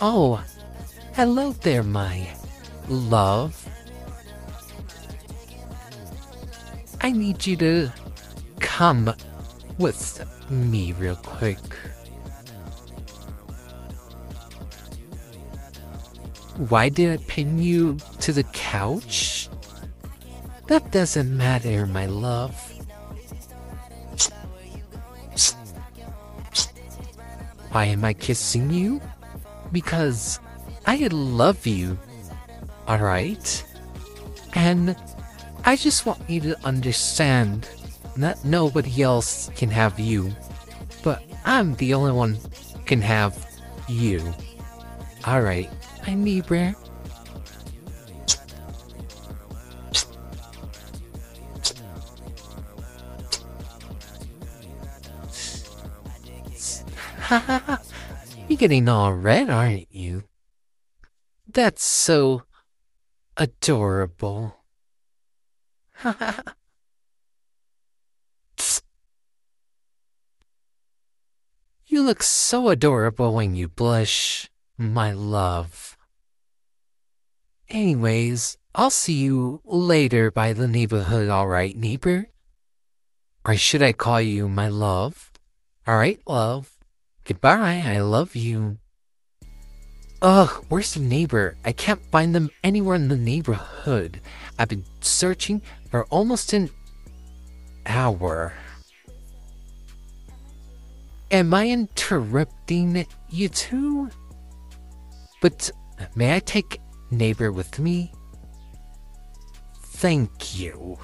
Oh, hello there, my love. I need you to come with me real quick. Why did I pin you to the couch? That doesn't matter, my love. Why am I kissing you? Because I love you, alright? And I just want you to understand that nobody else can have you, but I'm the only one can have you. Alright, my neighbor. You're getting all red, aren't you? That's so adorable. you look so adorable when you blush, my love. Anyways, I'll see you later by the neighborhood, alright, neighbor? Or should I call you my love? Alright, love. Goodbye, I love you. Ugh, where's the neighbor? I can't find them anywhere in the neighborhood. I've been searching for almost an hour. Am I interrupting you two? But may I take neighbor with me? Thank you.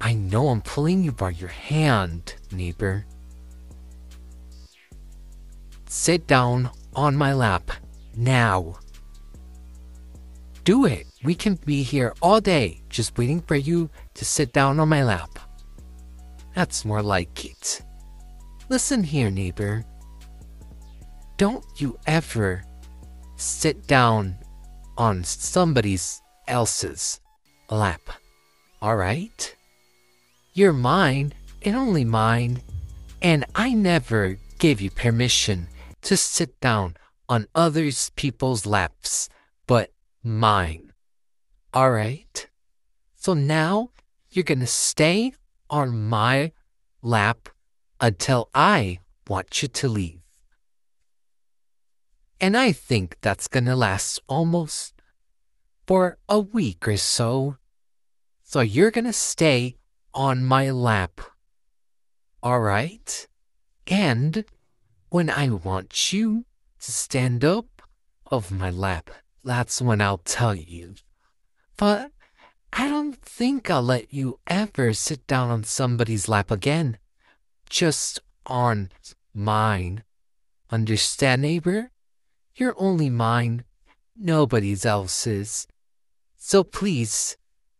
I know I'm pulling you by your hand, neighbor. Sit down on my lap now. Do it. We can be here all day just waiting for you to sit down on my lap. That's more like it. Listen here, neighbor. Don't you ever sit down on somebody's else's lap. Alright? You're mine and only mine, and I never gave you permission to sit down on others people's laps, but mine. Alright? So now you're gonna stay on my lap until I want you to leave. And I think that's gonna last almost for a week or so. So you're gonna stay on my lap. Alright? And when I want you to stand up off my lap, that's when I'll tell you. But I don't think I'll let you ever sit down on somebody's lap again. Just on mine. Understand, neighbor? You're only mine, nobody's else's. So please,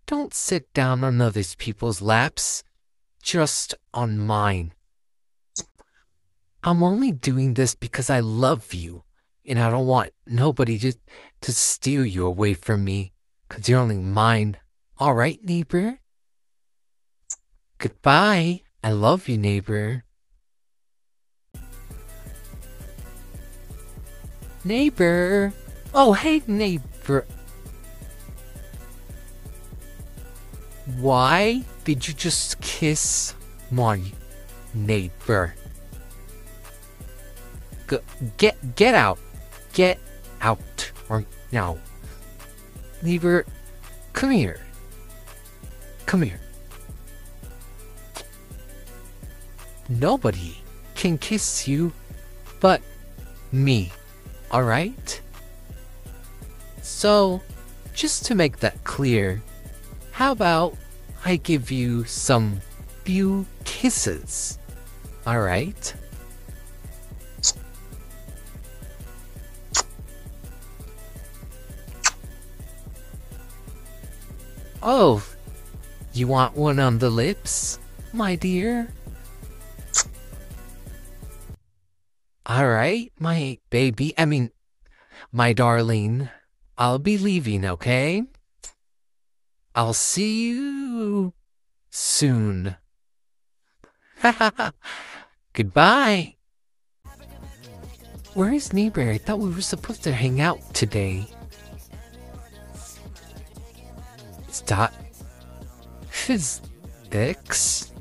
don't sit down on other people's laps, just on mine. I'm only doing this because I love you, and I don't want nobody to, to steal you away from me, because you're only mine. All right, neighbor? Goodbye. I love you, neighbor. Neighbor. Oh, hey, neighbor. Why did you just kiss my neighbor? Go, get get out. Get out right now. Lever, come here. Come here. Nobody can kiss you but me. Alright? So, just to make that clear, how about I give you some few kisses? Alright? Oh, you want one on the lips, my dear? Alright, my baby, I mean, my darling. I'll be leaving, okay? I'll see you soon. Goodbye. Where is neighbor? I thought we were supposed to hang out today. Stop. Physics?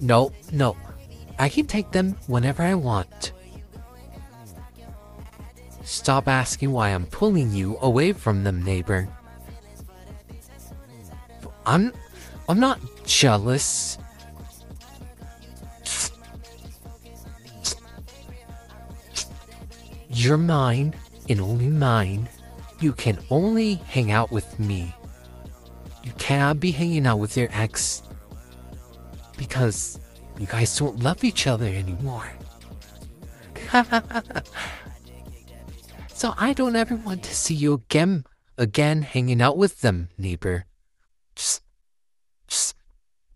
No, no. I can take them whenever I want. Stop asking why I'm pulling you away from them, neighbor. I'm I'm not jealous. You're mine and only mine. You can only hang out with me. You cannot be hanging out with your ex because you guys don't love each other anymore. so I don't ever want to see you again again hanging out with them, neighbor. Just just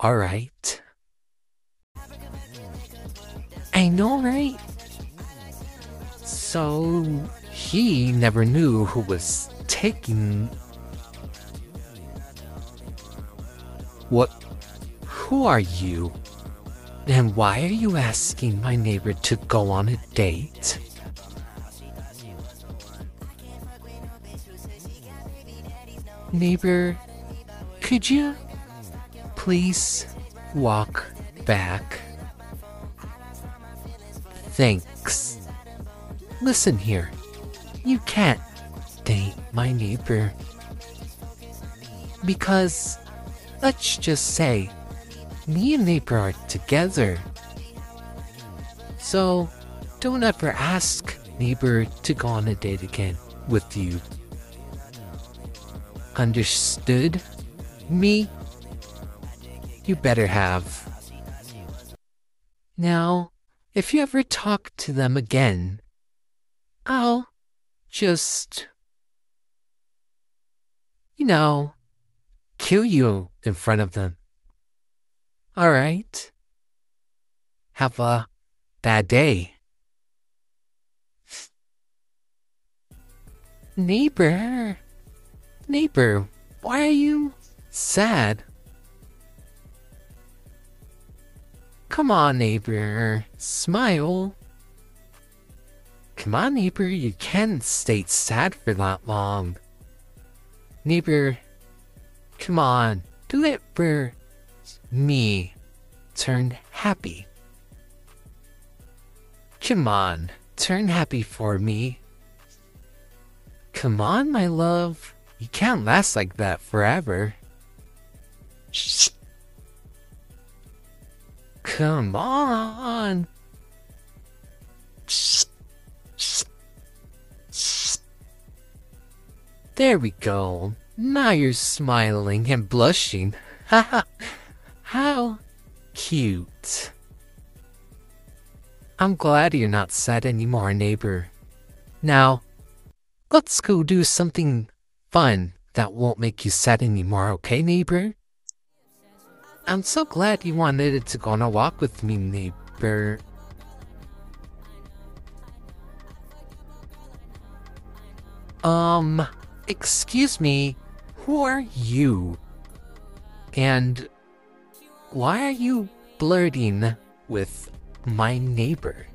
alright. I know, right? So he never knew who was taking what who are you? And why are you asking my neighbor to go on a date? Neighbor, could you please walk back? Thanks. Listen here, you can't date my neighbor. Because, let's just say, me and neighbor are together. So, don't ever ask neighbor to go on a date again with you. Understood? Me? You better have. Now, if you ever talk to them again, I'll just, you know, kill you in front of them. Alright. Have a bad day. Neighbor. Neighbor, why are you sad? Come on, neighbor. Smile. Come on, neighbor. You can't stay sad for that long. Neighbor, come on. Do it for me. Turn happy. Come on. Turn happy for me. Come on, my love. You can't last like that forever. Shh. Come on. Shh. There we go. Now you're smiling and blushing. Haha. How cute. I'm glad you're not sad anymore, neighbor. Now, let's go do something fun that won't make you sad anymore, okay, neighbor? I'm so glad you wanted to go on a walk with me, neighbor. Um, excuse me, who are you? And why are you flirting with my neighbor?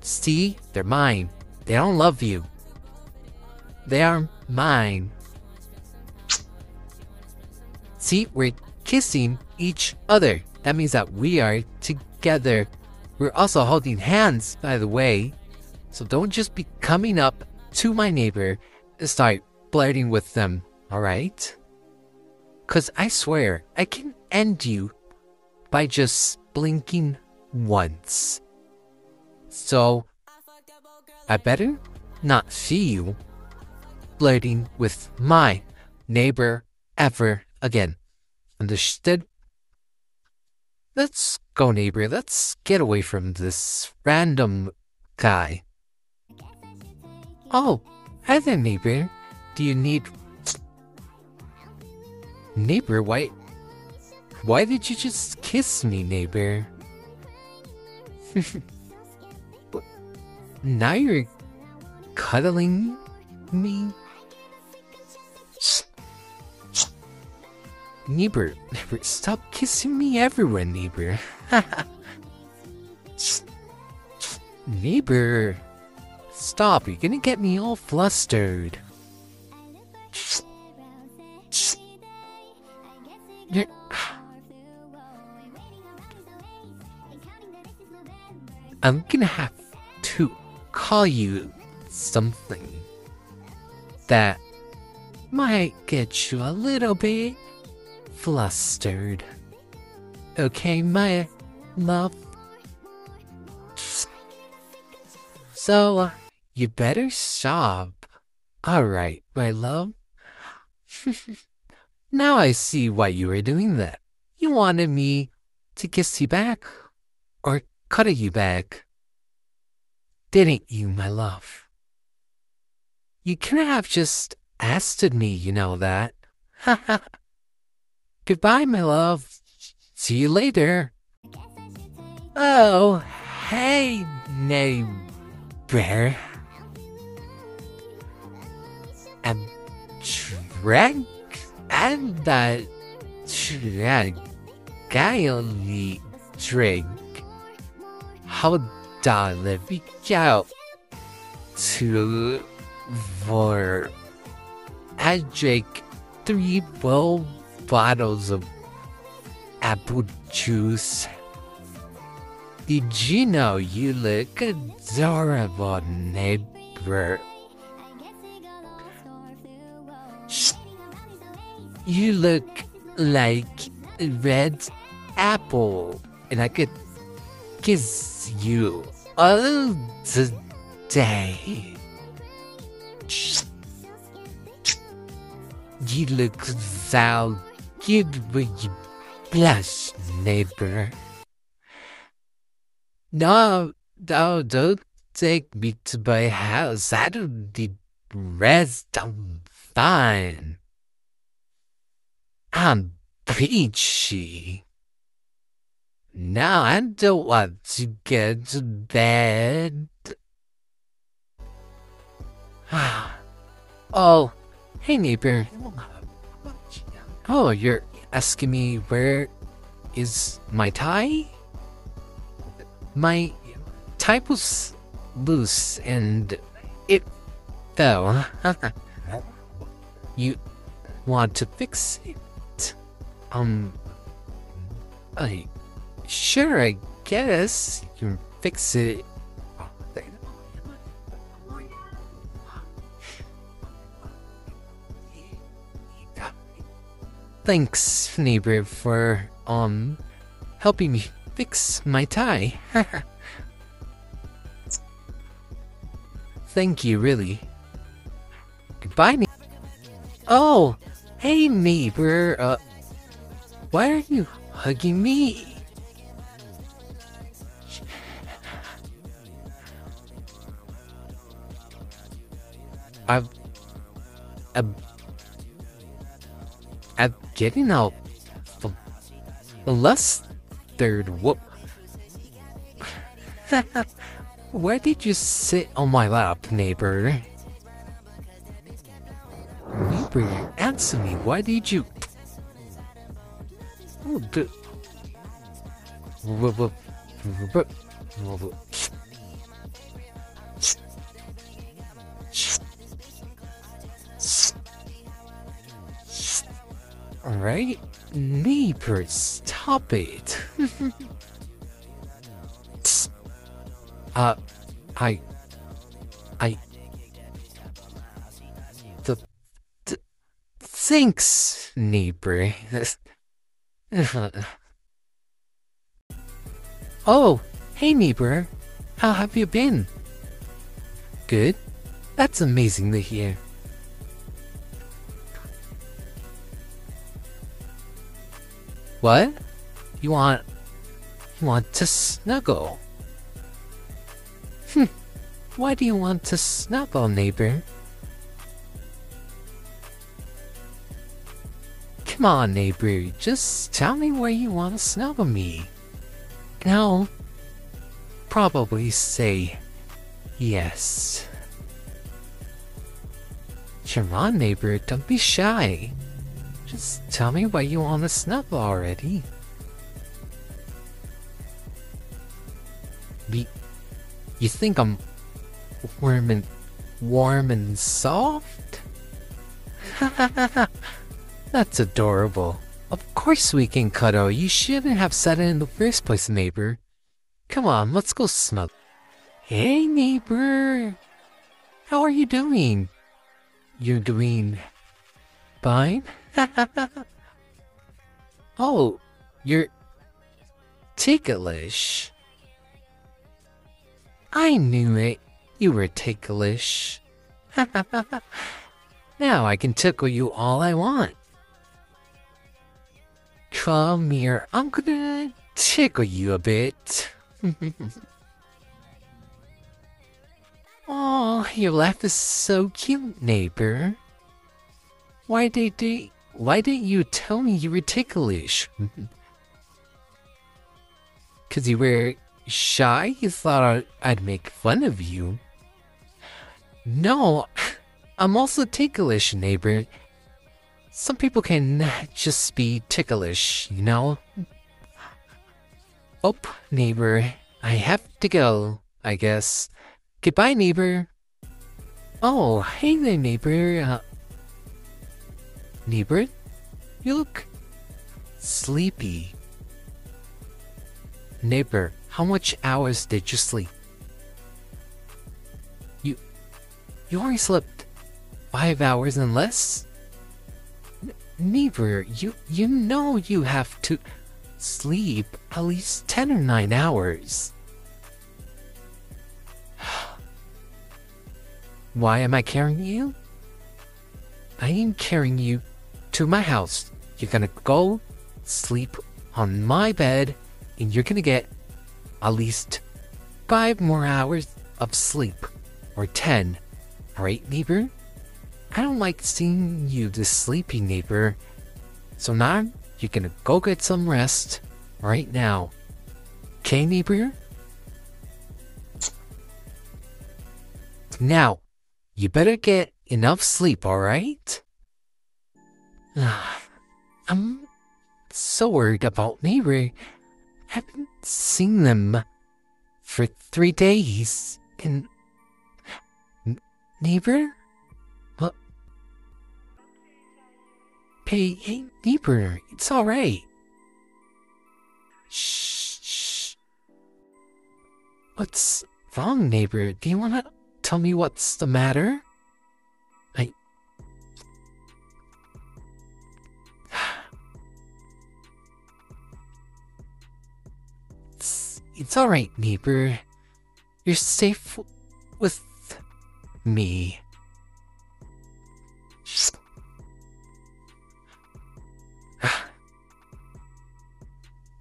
See, they're mine. They don't love you. They are mine. See, we're kissing each other. That means that we are together. We're also holding hands, by the way. So don't just be coming up to my neighbor and start flirting with them, alright? Cause I swear, I can end you by just blinking once. So, I better not see you flirting with my neighbor ever again. Understood? Let's go, neighbor. Let's get away from this random guy. Oh, there, neighbor. Do you need... Neighbor, why... Why did you just kiss me, neighbor? now you're cuddling me? Neighbor, neighbor, stop kissing me everywhere, neighbor. neighbor, stop, you're gonna get me all flustered. I'm gonna have to call you something that might get you a little bit flustered. Okay, my love? So, uh, you better stop. Alright, my love. now I see why you were doing that. You wanted me to kiss you back or cuddle you back. Didn't you, my love? You could have just asked me, you know that. Goodbye, my love. See you later. Oh, hey, name neighbor. I'm drunk and that drunk. I only drink. Hold on, let me to for I drank three full bottles of apple juice. Did you know you look adorable, neighbor? You look like a red apple, and I could kiss you all today. You look so cute when you blush, neighbor. No, no, don't take me to my house. I don't need rest. I'm fine. I'm peachy. Now I don't want to get to bed. oh, hey neighbor. Oh, you're asking me where is my tie? My tie was loose and it fell. you want to fix it? Um, I sure, I guess you can fix it. Thanks, neighbor, for, um, helping me fix my tie. Thank you, really. Goodbye, neighbor. Oh, hey, neighbor. Uh, why are you hugging me? I've, I've I'm getting out third whoop. Where did you sit on my lap, neighbor? Neighbor, answer me. Why did you? Oh, the... Alright? Neighbor, stop it. uh, I... I... The... the thanks, neighbor. oh, hey neighbor. How have you been? Good. That's amazing to hear. What? You want... You want to snuggle? Hm. Why do you want to snuggle, neighbor? Come on, neighbor. Just tell me where you want to snuggle me. And I'll probably say yes. Come on, neighbor, don't be shy. Just tell me why you want to snuggle already. Be, you think I'm warm and warm and soft? That's adorable. Of course we can cuddle. You shouldn't have said it in the first place, neighbor. Come on, let's go snuggle. Hey, neighbor. How are you doing? You're doing fine? oh, you're ticklish. I knew it. You were ticklish. now I can tickle you all I want. Come here, I'm gonna tickle you a bit. oh, your laugh is so cute, neighbor. Why did they, why didn't you tell me you were ticklish? Cause you were shy? You thought I'd make fun of you? No, I'm also ticklish, neighbor. Some people can just be ticklish, you know? Oh, neighbor, I have to go, I guess. Goodbye, neighbor. Oh, hey there, neighbor. Uh, neighbor, you look sleepy. Neighbor, how much hours did you sleep? You, you only slept five hours and less? Neighbor, you you know you have to sleep at least 10 or 9 hours. Why am I carrying you? I am carrying you to my house. You're gonna go sleep on my bed and you're gonna get at least 5 more hours of sleep. Or 10. Alright, neighbor? I don't like seeing you this sleepy, neighbor. So now you're gonna go get some rest right now. Okay, neighbor? Now, you better get enough sleep, alright? I'm so worried about neighbor. Haven't seen them for three days. And neighbor? Hey, neighbor, it's alright. Shh, shh. What's wrong, neighbor? Do you want to tell me what's the matter? I... it's, it's alright, neighbor. You're safe with me.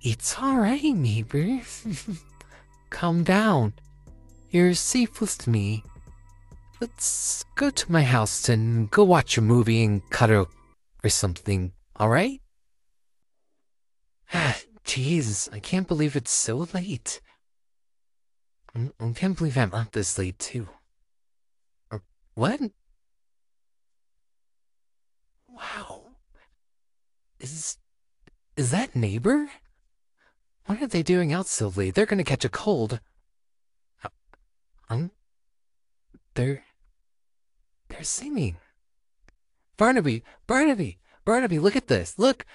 It's alright, neighbor. Calm down. You're safe with me. Let's go to my house and go watch a movie and cuddle or something, alright? Jeez, I can't believe it's so late. Mm, I can't believe I'm up this late, too. Or, what? Wow. Is... is that neighbor? What are they doing out so late? They're gonna catch a cold. They're... They're singing. Barnaby! Barnaby! Barnaby, look at this! Look!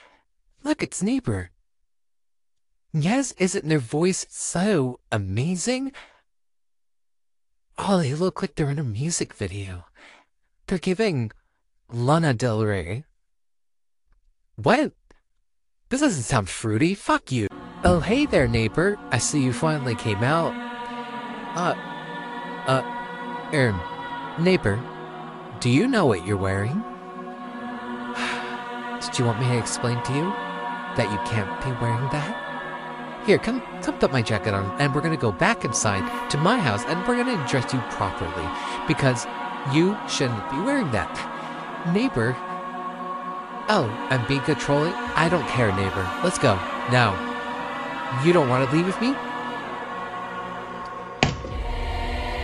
Look, it's Neighbor! Yes, isn't their voice so amazing? Oh, they look like they're in a music video. They're giving Lana Del Rey. What? This doesn't sound fruity. Fuck you. Oh, hey there, neighbor. I see you finally came out. Uh, uh, er, neighbor, do you know what you're wearing? Did you want me to explain to you that you can't be wearing that? Here, come, come put my jacket on, and we're gonna go back inside to my house, and we're gonna dress you properly, because you shouldn't be wearing that. Neighbor, oh, I'm being controlling? I don't care, neighbor. Let's go, now. You don't want to leave with me?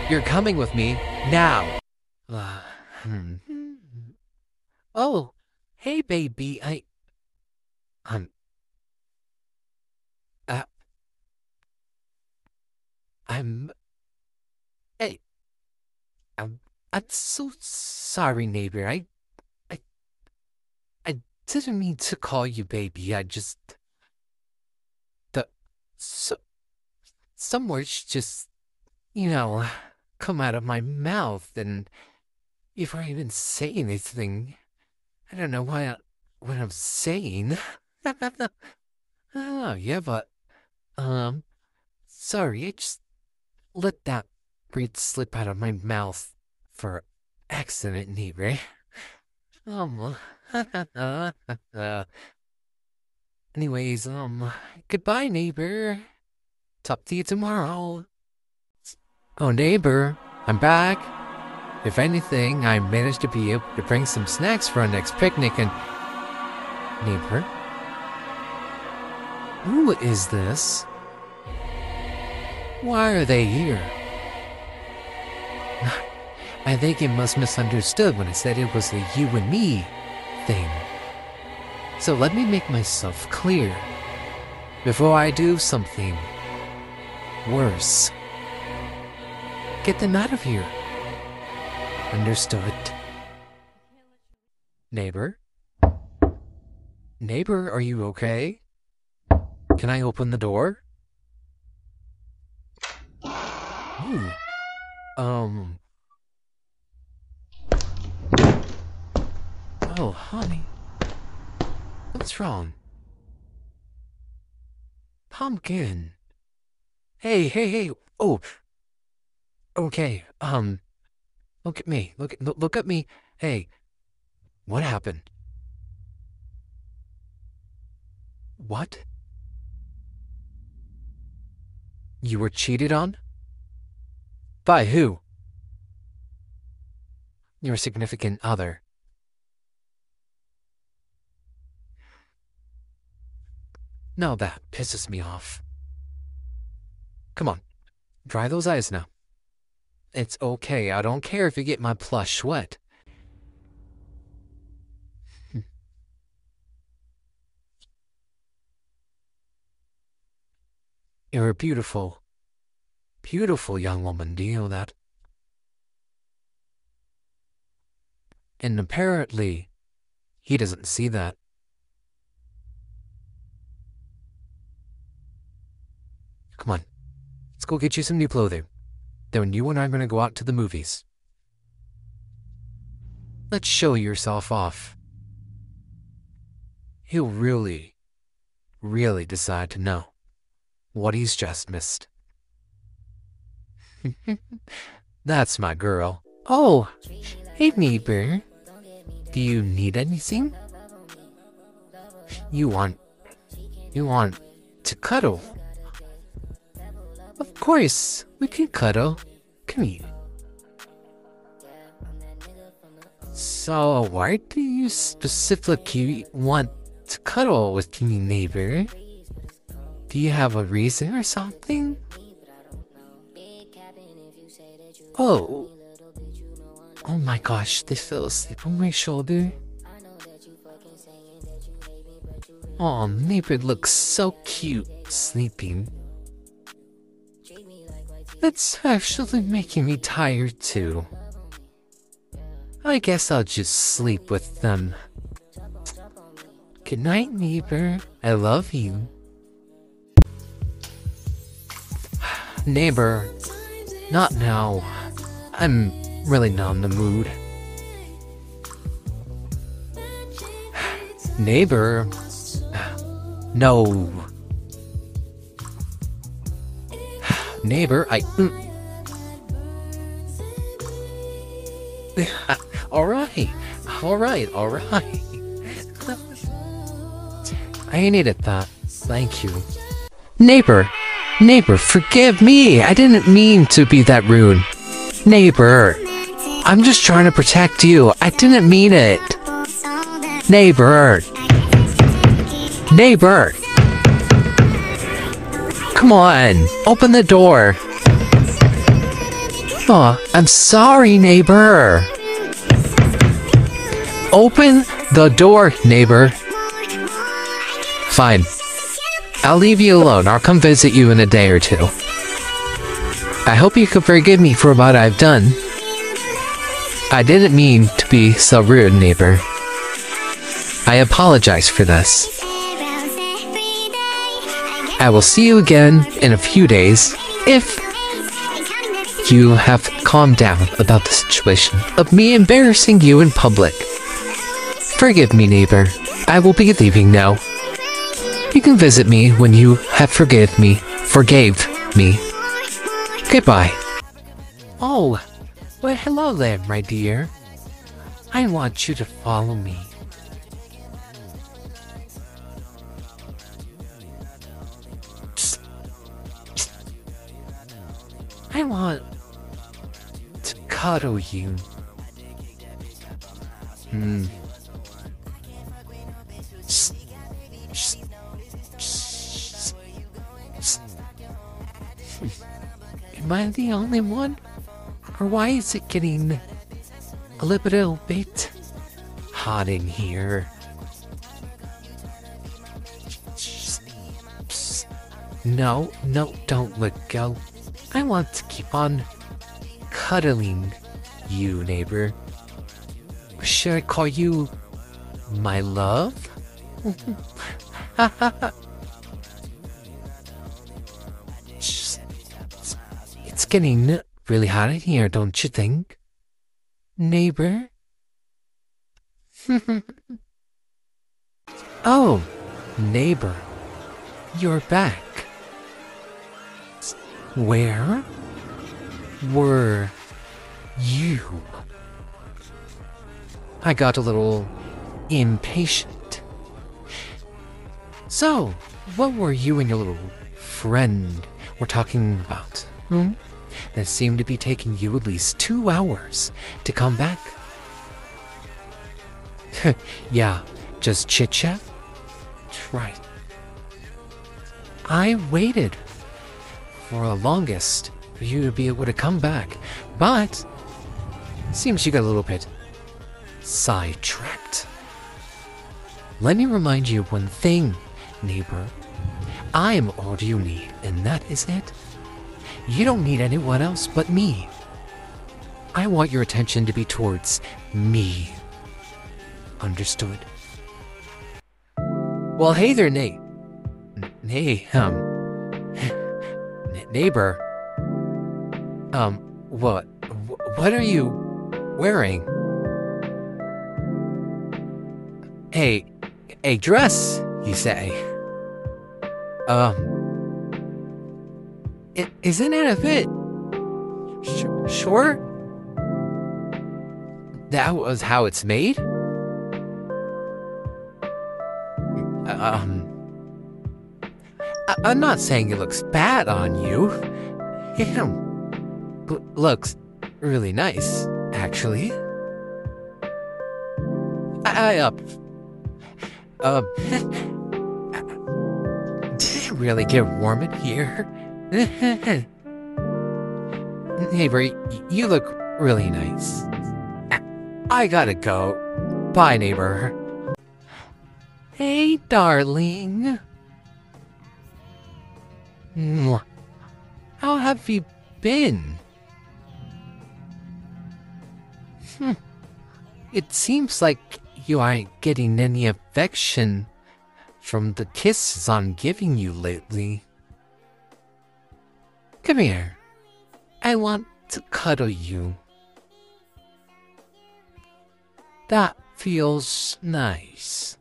You're coming with me now. Uh, hmm. Oh, hey, baby. I. Um. Uh. I'm. Hey. I'm. I'm so sorry, neighbor. I. I. I didn't mean to call you baby. I just. So. Some words just. You know. Come out of my mouth and. Before I even say anything. I don't know why I, what I'm saying. oh, yeah, but um sorry, I just let that word slip out of my mouth for accident, neighbor. Um anyways, um goodbye, neighbor. Talk to you tomorrow. Oh neighbor, I'm back. If anything, I managed to be able to bring some snacks for our next picnic and... Neighbor? Who is this? Why are they here? I think you must misunderstood when I said it was a you and me thing. So let me make myself clear before I do something worse. Get them out of here. Understood. Neighbor? Neighbor, are you okay? Can I open the door? Ooh. Um. Oh, honey. What's wrong? Pumpkin. Hey, hey, hey. Oh. Okay. Um. Look at me. Look look, look at me. Hey. What happened? What? You were cheated on? By who? Your significant other. Now that pisses me off. Come on, dry those eyes now. It's okay. I don't care if you get my plush wet. Hmm. You're a beautiful, beautiful young woman. Do you know that? And apparently, he doesn't see that. Come on, let's go get you some new clothing. Then you and I are going to go out to the movies. Let's show yourself off. He'll really, really decide to know what he's just missed. That's my girl. Oh, hey neighbor. Do you need anything? You want... You want to cuddle? Of course, we can cuddle. Come here. So, why do you specifically want to cuddle with me, neighbor? Do you have a reason or something? Oh. Oh my gosh, they fell asleep on my shoulder. Oh, neighbor looks so cute sleeping. It's actually making me tired too. I guess I'll just sleep with them. Good night, neighbor. I love you. neighbor, not now. I'm really not in the mood. neighbor, no. Neighbor, I. Mm. all right, all right, all right. I needed that. Thank you. Neighbor, neighbor, forgive me. I didn't mean to be that rude. Neighbor, I'm just trying to protect you. I didn't mean it. Neighbor. Neighbor. Come on, open the door. Oh, I'm sorry, neighbor. Open the door, neighbor. Fine. I'll leave you alone. I'll come visit you in a day or two. I hope you can forgive me for what I've done. I didn't mean to be so rude, neighbor. I apologize for this. I will see you again in a few days if you have calmed down about the situation of me embarrassing you in public. Forgive me, neighbor. I will be leaving now. You can visit me when you have forgive me, forgave me. Goodbye. Oh, well, hello there, my dear. I want you to follow me. I want to cuddle you. Hmm. Am I the only one? Or why is it getting a little bit hot in here? No, no, don't let go. I want to keep on cuddling you, neighbor. Should I call you my love? It's getting really hot in here, don't you think? Neighbor? oh, neighbor. You're back. Where were you? I got a little impatient. So, what were you and your little friend were talking about? Hmm? That seemed to be taking you at least two hours to come back. yeah, just chit chat? Right. I waited for the longest for you to be able to come back, but seems you got a little bit sidetracked. Let me remind you of one thing, neighbor. I am all you need, and that is it. You don't need anyone else but me. I want your attention to be towards me. Understood? Well, hey there, Nate. N- hey, um, neighbor. Um, what? What are you wearing? A, a dress, you say? Um, i- isn't it a fit? Sh- sure? That was how it's made? Um, I- I'm not saying it looks bad on you. It looks really nice, actually. I, I up. Um, did it really get warm in here? Neighbor, you look really nice. I gotta go. Bye, neighbor. Hey, darling. How have you been? Hmm. It seems like you aren't getting any affection from the kisses I'm giving you lately. Come here. I want to cuddle you. That feels nice.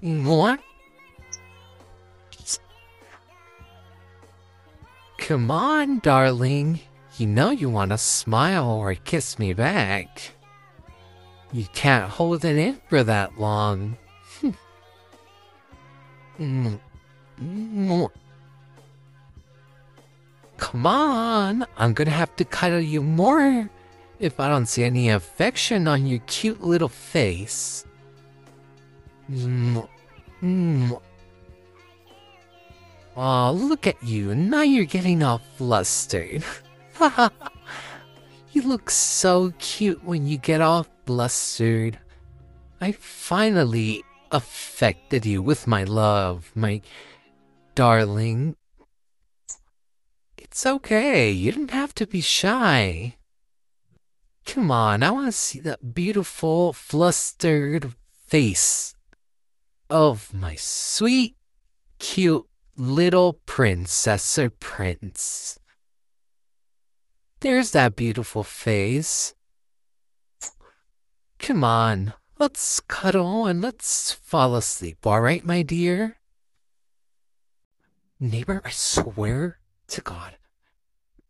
What? Come on, darling. You know you want to smile or kiss me back. You can't hold it in for that long. Come on, I'm gonna have to cuddle you more if I don't see any affection on your cute little face. Mm. Oh, look at you. Now you're getting all flustered. you look so cute when you get all flustered. I finally affected you with my love, my darling. It's okay. You didn't have to be shy. Come on, I want to see that beautiful, flustered face of my sweet, cute little princess or prince. There's that beautiful face. Come on, let's cuddle and let's fall asleep, alright, my dear? Neighbor, I swear to God,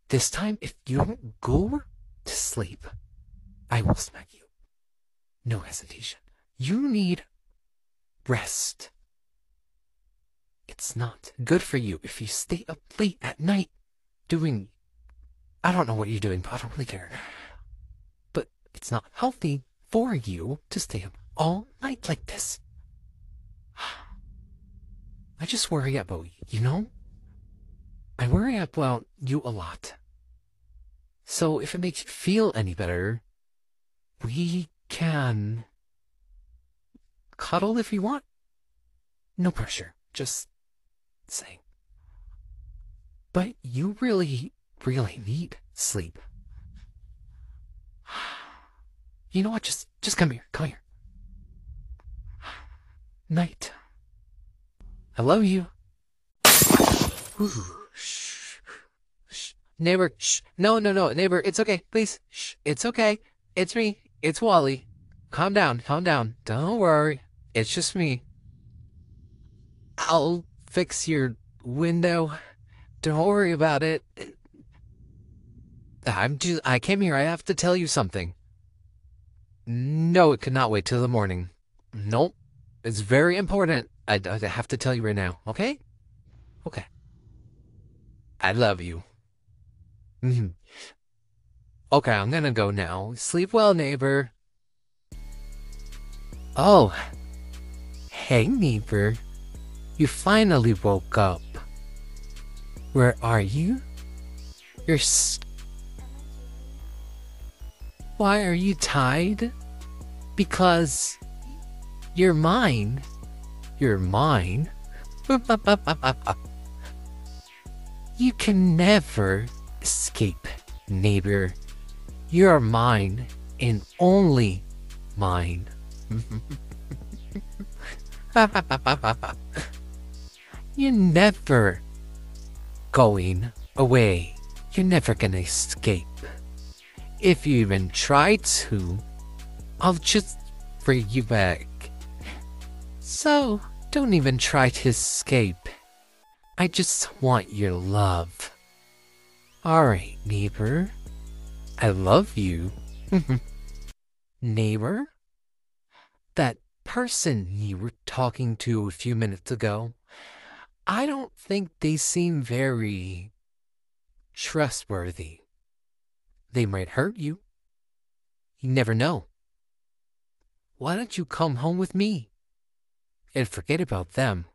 this time if you don't go to sleep, I will smack you. No hesitation. You need rest. It's not good for you if you stay up late at night doing. I don't know what you're doing, but I don't really care. But it's not healthy for you to stay up all night like this. I just worry about you, you know? I worry about you a lot. So if it makes you feel any better, we can cuddle if you want. No pressure, just saying. But you really, really need sleep. You know what? Just, just come here. Come here. Night. I love you. Ooh, shh, shh. Neighbor, shh. No, no, no. Neighbor, it's okay. Please. Shh. It's okay. It's me. It's Wally. Calm down. Calm down. Don't worry. It's just me. I'll fix your window. Don't worry about it. I'm just, I came here. I have to tell you something. No, it could not wait till the morning. Nope. It's very important. I, I have to tell you right now, okay? Okay. I love you. Mhm. okay, I'm gonna go now. Sleep well, neighbor. Oh. Hey, neighbor. You finally woke up. Where are you? You're Why are you tied? Because you're mine. You're mine. you can never escape, neighbor. You're mine and only mine. You're never going away. You're never gonna escape. If you even try to, I'll just bring you back. So, don't even try to escape. I just want your love. Alright, neighbor. I love you. neighbor? That person you were talking to a few minutes ago, I don't think they seem very trustworthy. They might hurt you. You never know. Why don't you come home with me and forget about them?